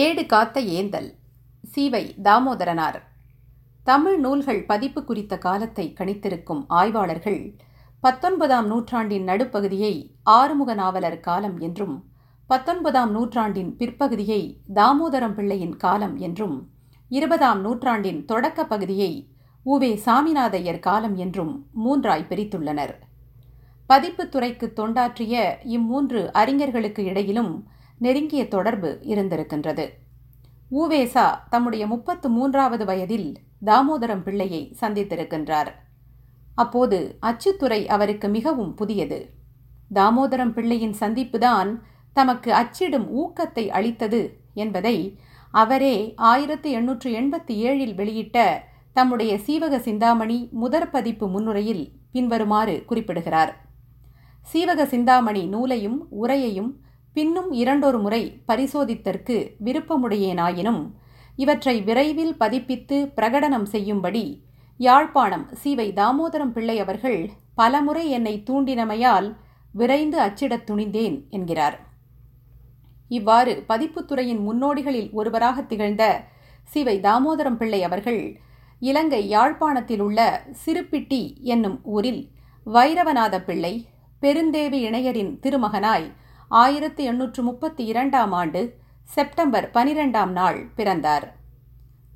ஏடு காத்த ஏந்தல். சீவை தாமோதரனார். தமிழ் நூல்கள் பதிப்பு குறித்த காலத்தை கணித்திருக்கும் ஆய்வாளர்கள் பத்தொன்பதாம் நூற்றாண்டின் நடுப்பகுதியை ஆறுமுக நாவலர் காலம் என்றும் பத்தொன்பதாம் நூற்றாண்டின் பிற்பகுதியை தாமோதரம் பிள்ளையின் காலம் என்றும் இருபதாம் நூற்றாண்டின் தொடக்க பகுதியை உவே சாமிநாதையர் காலம் என்றும் மூன்றாய் பிரித்துள்ளனர். பதிப்புத்துறைக்கு தொண்டாற்றிய இம்மூன்று அறிஞர்களுக்கு இடையிலும் நெருங்கிய தொடர்பு இருந்திருக்கின்றது. ஊவேசா தம்முடைய முப்பத்து மூன்றாவது வயதில் தாமோதரம் பிள்ளையை சந்தித்திருக்கின்றார். அப்போது அச்சுத்துறை அவருக்கு மிகவும் புதியது. தாமோதரம் பிள்ளையின் சந்திப்புதான் தமக்கு அச்சிடும் ஊக்கத்தை அளித்தது என்பதை அவரே ஆயிரத்தி எண்ணூற்று எண்பத்தி ஏழில் வெளியிட்ட தம்முடைய சீவக சிந்தாமணி முதற் பதிப்பு முன்னுரையில் பின்வருமாறு குறிப்பிடுகிறார். சீவக சிந்தாமணி நூலையும் உரையையும் பின்னும் இரண்டொரு முறை பரிசோதித்தற்கு விருப்பமுடையேனாயினும் இவற்றை விரைவில் பதிப்பித்து பிரகடனம் செய்யும்படி யாழ்ப்பாணம் சீவை தாமோதரம் பிள்ளை அவர்கள் பலமுறை என்னை தூண்டினமையால் விரைந்து அச்சிடத் துணிந்தேன் என்கிறார். இவ்வாறு பதிப்புத்துறையின் முன்னோடிகளில் ஒருவராக திகழ்ந்த சிவை தாமோதரம் பிள்ளை அவர்கள் இலங்கை யாழ்ப்பாணத்தில் உள்ள சிறுப்பிட்டி என்னும் ஊரில் வைரவநாத பிள்ளை பெருந்தேவி இணையரின் திருமகனாய் ஆயிரத்தி எண்ணூற்று முப்பத்தி இரண்டாம் ஆண்டு செப்டம்பர் பனிரெண்டாம் நாள் பிறந்தார்.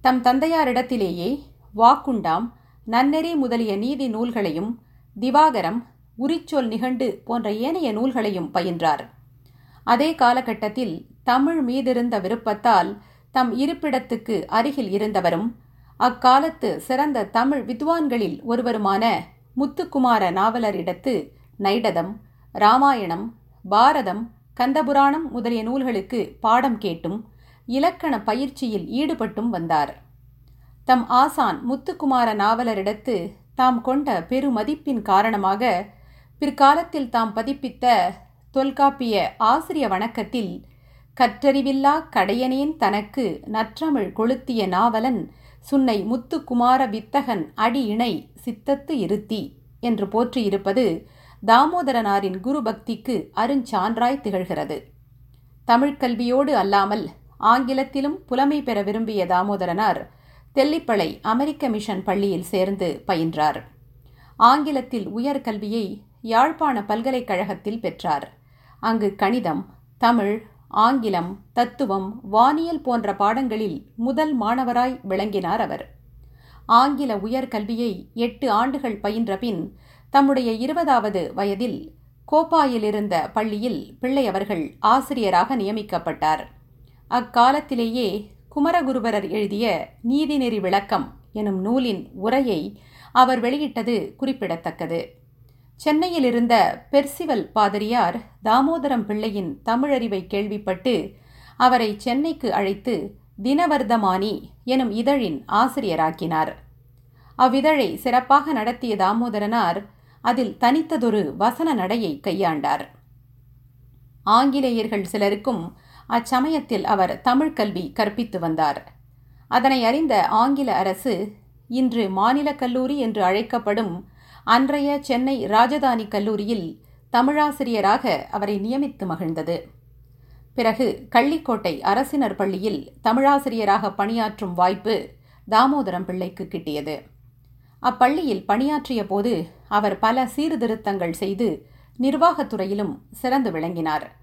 தம் தந்தையாரிடத்திலேயே வாக்குண்டாம் நன்னெறி முதலிய நீதி நூல்களையும் திவாகரம் உரிச்சொல் நிகண்டு போன்ற ஏனைய நூல்களையும் பயின்றார். அதே காலகட்டத்தில் தமிழ் மீதிருந்த விருப்பத்தால் தம் இருப்பிடத்துக்கு அருகில் இருந்தவரும் அக்காலத்து சிறந்த தமிழ் வித்வான்களில் ஒருவருமான முத்துக்குமார நாவலரிடத்து நைடதம் ராமாயணம் பாரதம் கந்தபுராணம் முதலிய நூல்களுக்கு பாடம் கேட்டும் இலக்கண பயிற்சியில் ஈடுபட்டும் வந்தார். தம் ஆசான் முத்துக்குமார நாவலரிடத்து தாம் கொண்ட பெருமதிப்பின் காரணமாக பிற்காலத்தில் தாம் பதிப்பித்த தொல்காப்பிய ஆசிரிய வணக்கத்தில் கற்றறிவில்லா கடையனேன் தனக்கு நற்றமிழ் கொளுத்திய நாவலன் சுன்னை முத்துக்குமார வித்தகன் அடி இணை சித்தத்து இருத்தி என்று போற்றியிருப்பது தாமோதரனாரின் குரு பக்திக்கு அருஞ்சான்றாய் திகழ்கிறது. தமிழ்க் கல்வியோடு அல்லாமல் ஆங்கிலத்திலும் புலமை பெற விரும்பிய தாமோதரனார் தெல்லிப்பளை அமெரிக்க மிஷன் பள்ளியில் சேர்ந்து பயின்றார். ஆங்கிலத்தில் உயர்கல்வியை யாழ்ப்பாண பல்கலைக்கழகத்தில் பெற்றார். அங்கு கணிதம் தமிழ் ஆங்கிலம் தத்துவம் வானியல் போன்ற பாடங்களில் முதல் மாணவராய் விளங்கினார் அவர். ஆங்கில உயர்கல்வியை எட்டு ஆண்டுகள் பயின்ற பின் தம்முடைய இருபதாவது வயதில் கோப்பாயிலிருந்த பள்ளியில் பிள்ளை அவர்கள் ஆசிரியராக நியமிக்கப்பட்டார். அக்காலத்திலேயே குமரகுருபரர் எழுதிய நீதிநெறி விளக்கம் எனும் நூலின் உரையை அவர் வெளியிட்டது குறிப்பிடத்தக்கது. சென்னையில் இருந்த பெர்சிவல் பாதிரியார் தாமோதரம் பிள்ளையின் தமிழறிவை கேள்விப்பட்டு அவரை சென்னைக்கு அழைத்து தினவர்தமானி எனும் இதழின் ஆசிரியராக்கினார். அவ்விதழை சிறப்பாக நடத்திய தாமோதரனார் அதில் தனித்ததொரு வசன நடையை கையாண்டார். ஆங்கிலேயர்கள் சிலருக்கும் அச்சமயத்தில் அவர் தமிழ் கல்வி கற்பித்து வந்தார். அதனை அறிந்த ஆங்கில அரசு இன்று மாநில கல்லூரி என்று அழைக்கப்படும் அன்றைய சென்னை ராஜதானி கல்லூரியில் தமிழாசிரியராக அவரை நியமித்து மகிழ்ந்தது. பிறகு கள்ளிக்கோட்டை அரசினர் பள்ளியில் தமிழாசிரியராக பணியாற்றும் வாய்ப்பு தாமோதரம் பிள்ளைக்கு கிட்டியது. அப்பள்ளியில் பணியாற்றிய போது அவர் பல சீர்திருத்தங்கள் செய்து நிர்வாகத்துறையிலும் சிறந்து விளங்கினார்.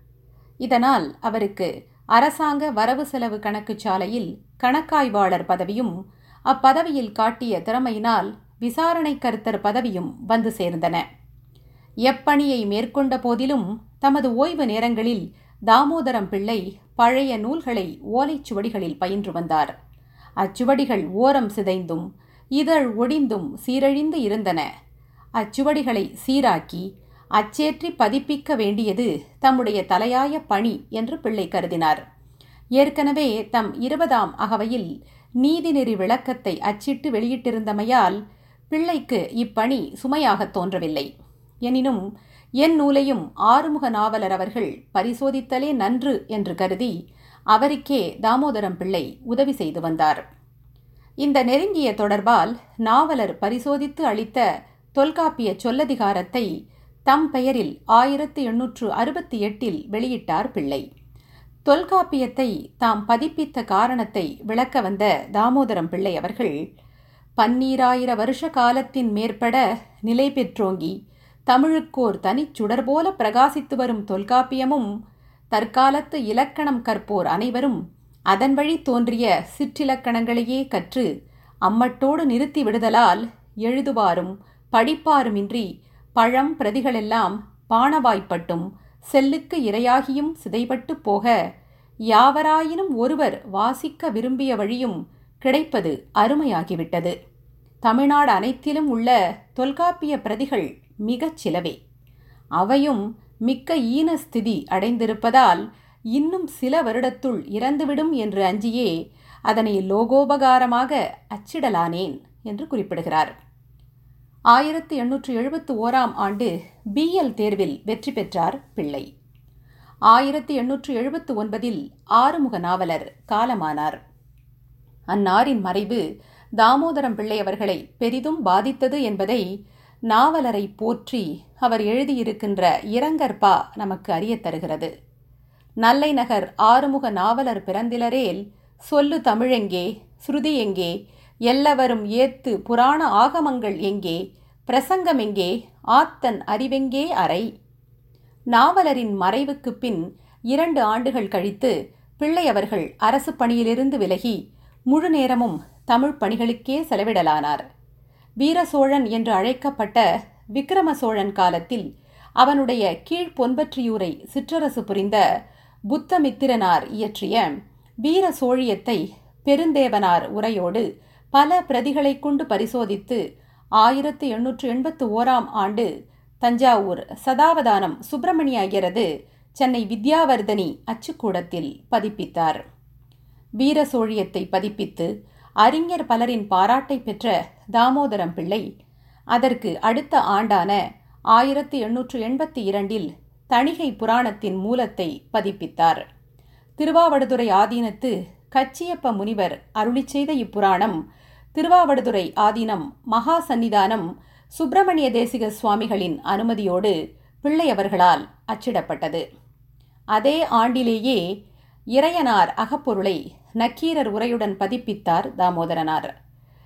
இதனால் அவருக்கு அரசாங்க வரவு செலவு கணக்கு சாலையில் கணக்காய்வாளர் பதவியும் அப்பதவியில் காட்டிய திறமையினால் விசாரணை கருத்தர் பதவியும் வந்து சேர்ந்தன. எப்பணியை மேற்கொண்ட போதிலும் தமது ஓய்வு நேரங்களில் தாமோதரம் பிள்ளை பழைய நூல்களை ஓலைச்சுவடிகளில் பயின்று வந்தார். அச்சுவடிகள் ஓரம் சிதைந்தும் இதழ் ஒடிந்தும் சீரழிந்து இருந்தன. அச்சுவடிகளை சீராக்கி அச்சேற்றி பதிப்பிக்க வேண்டியது தம்முடைய தலையாய பணி என்று பிள்ளை கருதினார். ஏற்கனவே தம் இருபதாம் அகவையில் நீதிநெறி விளக்கத்தை அச்சிட்டு வெளியிட்டிருந்தமையால் பிள்ளைக்கு இப்பணி சுமையாகத் தோன்றவில்லை. எனினும் என் நூலையும் ஆறுமுக நாவலர் அவர்கள் பரிசோதித்தலே நன்று என்று கருதி அவருக்கே தாமோதரம் பிள்ளை உதவி செய்து வந்தார். இந்த நெருங்கிய தொடர்பால் நாவலர் பரிசோதித்து அளித்த தொல்காப்பிய சொல்லதிகாரத்தை தம் பெயரில் ஆயிரத்து எண்ணூற்று அறுபத்தி எட்டில் வெளியிட்டார் பிள்ளை. தொல்காப்பியத்தை தாம் பதிப்பித்த காரணத்தை விளக்க வந்த தாமோதரம் பிள்ளை அவர்கள் பன்னீராயிர வருஷ காலத்தின் மேற்பட நிலை பெற்றோங்கி தமிழுக்கோர் தனிச்சுடர் போல பிரகாசித்து வரும் தொல்காப்பியமும் தற்காலத்து இலக்கணம் கற்போர் அனைவரும் அதன் வழி தோன்றிய சிற்றிலக்கணங்களையே கற்று அம்மட்டோடு நிறுத்தி விடுதலால் எழுதுவாரும் படிப்பாருமின்றி பழம் பிரதிகளெல்லாம் பானவாய்ப்பட்டும் செல்லுக்கு இரையாகியும் சிதைபட்டு போக யாவராயினும் ஒருவர் வாசிக்க விரும்பிய வழியும் கிடைப்பது அருமையாகிவிட்டது. தமிழ்நாடு அனைத்திலும் உள்ள தொல்காப்பிய பிரதிகள் மிகச் சிலவே. அவையும் மிக்க ஈனஸ்திதி அடைந்திருப்பதால் இன்னும் சில வருடத்துள் இறந்துவிடும் என்று அஞ்சியே அதனை லோகோபகாரமாக அச்சிடலானேன் என்று குறிப்பிடுகிறார். ஆயிரத்தி எண்ணூற்று எழுபத்து ஓராம் ஆண்டு பிஎல் தேர்வில் வெற்றி பெற்றார் பிள்ளை. ஆயிரத்தி எண்ணூற்று எழுபத்து ஒன்பதில் ஆறுமுக நாவலர் காலமானார். அந்நாரின் மறைவு தாமோதரம் பிள்ளை அவர்களை பெரிதும் பாதித்தது என்பதை நாவலரை போற்றி அவர் எழுதியிருக்கின்ற இரங்கற்பா நமக்கு அறியத் தருகிறது. நல்லை நகர் ஆறுமுக நாவலர் பிறந்திலரேல் சொல்லு தமிழெங்கே ஸ்ருதி எங்கே எல்லவரும் ஏத்து புராண ஆகமங்கள் எங்கே? பிரசங்கம் எங்கே? ஆத்தன் அறிவெங்கே அறை? நாவலரின் மறைவுக்கு பின் இரண்டு ஆண்டுகள் கழித்து பிள்ளை அவர்கள் அரசு பணியிலிருந்து விலகி முழு நேரமும் தமிழ் பணிகளுக்கே செலவிடலானார். வீர சோழன் என்று அழைக்கப்பட்ட விக்கிரம சோழன் காலத்தில் அவனுடைய கீழ் பொன்பற்றியூரை சிற்றரசு புரிந்த புத்தமித்திரனார் இயற்றிய வீர சோழியத்தை பெருந்தேவனார் உரையோடு பல பிரதிகளை கொண்டு பரிசோதித்து ஆயிரத்தி எண்ணூற்று எண்பத்து ஓராம் ஆண்டு தஞ்சாவூர் சதாவதானம் சுப்பிரமணிய ஐயரது சென்னை வித்யாவர்தனி அச்சுக்கூடத்தில் பதிப்பித்தார். வீர சோழியத்தை பதிப்பித்து அறிஞர் பலரின் பாராட்டை பெற்ற தாமோதரம் பிள்ளை அதற்கு அடுத்த ஆண்டான ஆயிரத்தி எண்ணூற்று எண்பத்தி இரண்டில் தணிகை புராணத்தின் மூலத்தை பதிப்பித்தார். திருவாவடுதுறை ஆதீனத்து கச்சியப்ப முனிவர் அருளி செய்த இப்புராணம் திருவாவடுதுறை ஆதீனம் மகா சந்நிதானம் சுப்பிரமணிய தேசிக சுவாமிகளின் அனுமதியோடு பிள்ளையவர்களால் அச்சிடப்பட்டது. அதே ஆண்டிலேயே இறையனார் அகப்பொருளை நக்கீரர் உரையுடன் பதிப்பித்தார் தாமோதரனார்.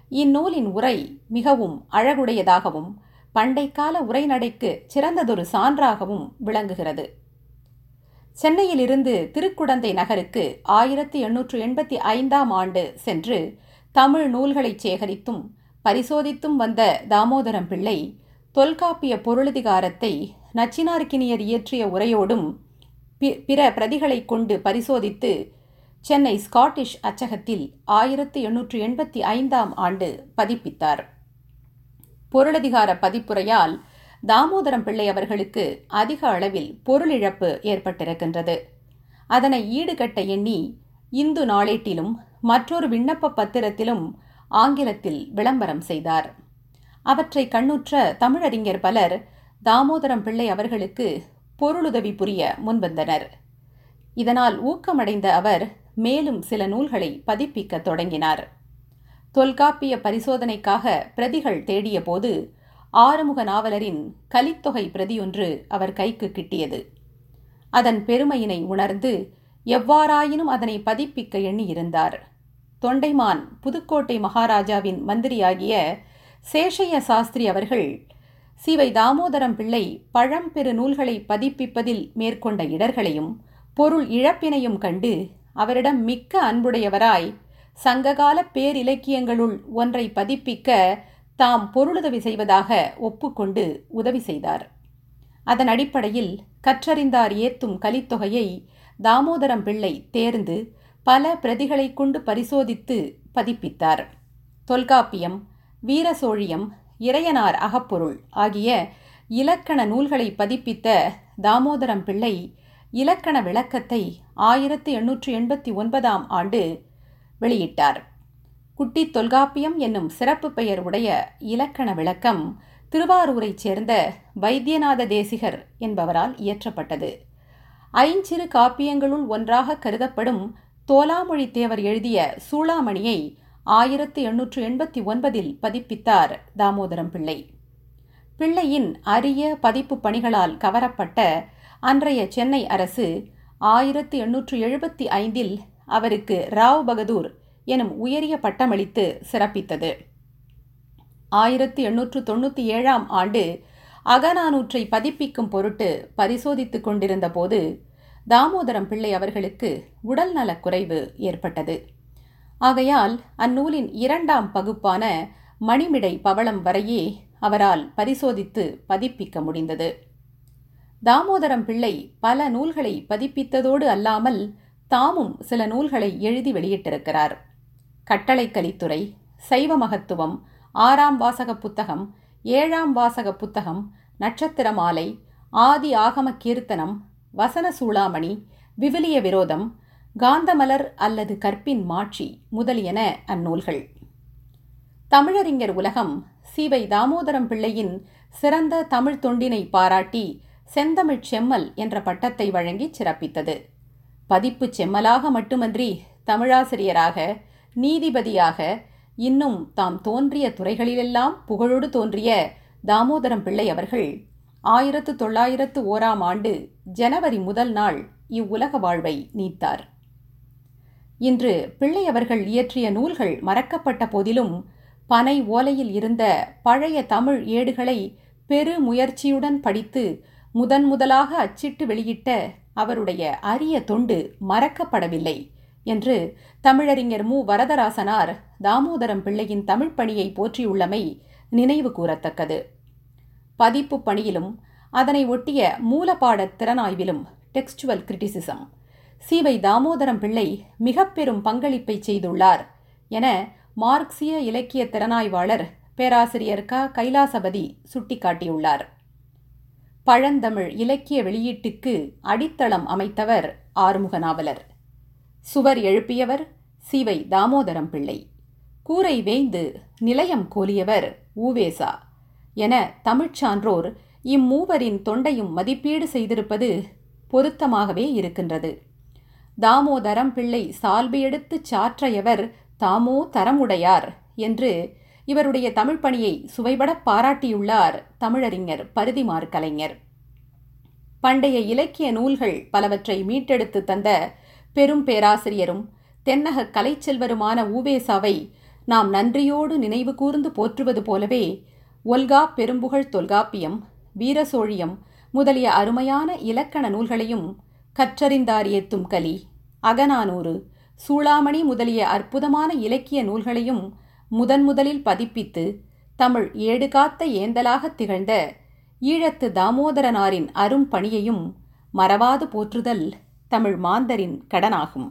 இந்நூலின் உரை மிகவும் அழகுடையதாகவும் பண்டைக்கால உரைநடைக்கு சிறந்ததொரு சான்றாகவும் விளங்குகிறது. சென்னையிலிருந்து திருக்குடந்தை நகருக்கு ஆயிரத்தி எண்ணூற்று எண்பத்தி ஐந்தாம் ஆண்டு சென்று தமிழ் நூல்களை சேகரித்தும் பரிசோதித்தும் வந்த தாமோதரம் பிள்ளை தொல்காப்பிய பொருளதிகாரத்தை நச்சினார்க்கினியர் இயற்றிய உரையோடும் பிற பிரதிகளை கொண்டு பரிசோதித்து சென்னை ஸ்காட்டிஷ் அச்சகத்தில் ஆயிரத்தி எண்ணூற்று எண்பத்தி ஐந்தாம் ஆண்டு பதிப்பித்தார். பொருளதிகார பதிப்புரையால் தாமோதரம் பிள்ளை அவர்களுக்கு அதிக அளவில் பொருளிழப்பு ஏற்பட்டிருக்கின்றது. அதனை ஈடுகட்ட எண்ணி இந்து நாளேட்டிலும் மற்றொரு விண்ணப்ப பத்திரத்திலும் ஆங்கிலத்தில் விளம்பரம் செய்தார். அவற்றை கண்ணுற்ற தமிழறிஞர் பலர் தாமோதரம் பிள்ளை அவர்களுக்கு பொருளுதவி புரிய முன்வந்தனர். இதனால் ஊக்கமடைந்த அவர் மேலும் சில நூல்களை பதிப்பிக்க தொடங்கினார். தொல்காப்பிய பரிசோதனைக்காக பிரதிகள் தேடியபோது ஆறுமுக நாவலரின் கலித்தொகை பிரதியொன்று அவர் கைக்கு கிட்டியது. அதன் பெருமையினை உணர்ந்து எவ்வாறாயினும் அதனை பதிப்பிக்க எண்ணியிருந்தார். தொண்டைமான் புதுக்கோட்டை மகாராஜாவின் மந்திரியாகிய சேஷைய சாஸ்திரி அவர்கள் சிவை தாமோதரம் பிள்ளை பழம்பெரு நூல்களை பதிப்பிப்பதில் மேற்கொண்ட இடர்களையும் பொருள் இழப்பினையும் கண்டு அவரிடம் மிக்க அன்புடையவராய் சங்ககால பேரிலக்கியங்களுள் ஒன்றை பதிப்பிக்க தாம் பொருளுதவி செய்வதாக ஒப்புக்கொண்டு உதவி செய்தார். அதன் அடிப்படையில் கற்றறிந்தார் ஏத்தும் கலித்தொகையை தாமோதரம் பிள்ளை தேர்ந்து பல பிரதிகளை கொண்டு பரிசோதித்து பதிப்பித்தார். தொல்காப்பியம் வீரசோழியம் இறையனார் அகப்பொருள் ஆகிய இலக்கண நூல்களை பதிப்பித்த தாமோதரம் பிள்ளை இலக்கண விளக்கத்தை ஆயிரத்தி எண்ணூற்று எண்பத்தி ஒன்பதாம் ஆண்டு வெளியிட்டார். குட்டி தொல்காப்பியம் என்னும் சிறப்பு பெயர் உடைய இலக்கண விளக்கம் திருவாரூரைச் சேர்ந்த வைத்தியநாத தேசிகர் என்பவரால் இயற்றப்பட்டது. ஐஞ்சிறு காப்பியங்களுள் ஒன்றாக கருதப்படும் தோலாமொழி தேவர் எழுதிய சூளாமணியை ஆயிரத்தி எண்ணூற்று எண்பத்தி ஒன்பதில் பதிப்பித்தார் தாமோதரம் பிள்ளை. பிள்ளையின் அரிய பதிப்பு பணிகளால் கவரப்பட்ட அன்றைய சென்னை அரசு ஆயிரத்தி எண்ணூற்று எழுபத்தி ஐந்தில் அவருக்கு ராவ் பகதூர் எனும் உயரிய பட்டமளித்து சிறப்பித்தது. ஆயிரத்தி எண்ணூற்று தொண்ணூற்றி ஏழாம் ஆண்டு அகநானூற்றை பதிப்பிக்கும் பொருட்டு பரிசோதித்துக் கொண்டிருந்த போது தாமோதரம் பிள்ளை அவர்களுக்கு உடல்நலக் குறைவு ஏற்பட்டது. ஆகையால் அந்நூலின் இரண்டாம் பகுப்பான மணிமிடை பவளம் வரையே அவரால் பரிசோதித்து பதிப்பிக்க முடிந்தது. தாமோதரம் பிள்ளை பல நூல்களை பதிப்பித்ததோடு அல்லாமல் தாமும் சில நூல்களை எழுதி வெளியிட்டிருக்கிறார். கட்டளைக்கலித்துறை சைவ மகத்துவம் ஆறாம் வாசக புத்தகம் ஏழாம் வாசக புத்தகம் நட்சத்திர மாலை ஆதி ஆகம கீர்த்தனம் வசன சூளாமணி விவிலிய விரோதம் காந்தமலர் அல்லது கற்பின் மாட்சி முதலியன அந்நூல்கள். தமிழறிஞர் உலகம் சீவை தாமோதரம் பிள்ளையின் சிறந்த தமிழ் தொண்டினை பாராட்டி செந்தமிழ்ச் செம்மல் என்ற பட்டத்தை வழங்கி சிறப்பித்தது. பதிப்பு செம்மலாக மட்டுமன்றி தமிழாசிரியராக நீதிபதியாக இன்னும் தாம் தோன்றிய துறைகளிலெல்லாம் புகழோடு தோன்றிய தாமோதரம் பிள்ளை அவர்கள் ஆயிரத்து தொள்ளாயிரத்து ஓராம் ஆண்டு ஜனவரி முதல் நாள் இவ்வுலக வாழ்வை நீத்தார். இன்று பிள்ளை அவர்கள் இயற்றிய நூல்கள் மறக்கப்பட்ட போதிலும் பனை ஓலையில் இருந்த பழைய தமிழ் ஏடுகளை பெரு முயற்சியுடன் படித்து முதன் முதலாக அச்சிட்டு வெளியிட்ட அவருடைய அரிய தொண்டு மறக்கப்படவில்லை என்று தமிழறிஞர் மு. வரதராசனார் தாமோதரம் பிள்ளையின் தமிழ்ப்பணியை போற்றியுள்ளமை நினைவு கூறத்தக்கது. பதிப்பு பணியிலும் அதனை ஒட்டிய மூலப்பாட திறனாய்விலும் டெக்ஸ்டுவல் கிரிட்டிசிசம் சிவை தாமோதரம் பிள்ளை மிக பெரும் பங்களிப்பை செய்துள்ளார் என மார்க்சிய இலக்கிய திறனாய்வாளர் பேராசிரியர் க. கைலாசபதி சுட்டிக்காட்டியுள்ளார். பழந்தமிழ் இலக்கிய வெளியீட்டுக்கு அடித்தளம் அமைத்தவர் ஆறுமுக நாவலர். சுவர் எழுப்பியவர் சிவை தாமோதரம் பிள்ளை. கூரை வேய்ந்து நிலையம் கோலியவர் ஊவேசா என தமிழ்ச்சான்றோர் இம்மூவரின் தொண்டையும் மதிப்பீடு செய்திருப்பது பொருத்தமாகவே இருக்கின்றது. தாமோதரம் பிள்ளை சால்பு எடுத்துச் சாற்றையவர் தாமோ தரமுடையார் என்று இவருடைய தமிழ் பணியை சுவைபட பாராட்டியுள்ளார் தமிழறிஞர் பருதிமார் கலைஞர். பண்டைய இலக்கிய நூல்கள் பலவற்றை மீட்டெடுத்து தந்த பெரும் பேராசிரியரும் தென்னக கலைச்செல்வருமான ஊவேசாவை நாம் நன்றியோடு நினைவு கூர்ந்து போற்றுவது போலவே ஒல்கா பெரும்புகழ் தொல்காப்பியம் வீரசோழியம் முதலிய அருமையான இலக்கண நூல்களையும் கற்றறிந்தார் ஏத்தும் கலி. அகநானூறு சூளாமணி முதலிய அற்புதமான இலக்கிய நூல்களையும் முதன் முதலில் பதிப்பித்து தமிழ் ஏடுகாத்த ஏந்தலாக திகழ்ந்த ஈழத்து தாமோதரனாரின் அரும் பணியையும் மறவாது போற்றுதல் தமிழ் மாந்தரின் கடனாகும்.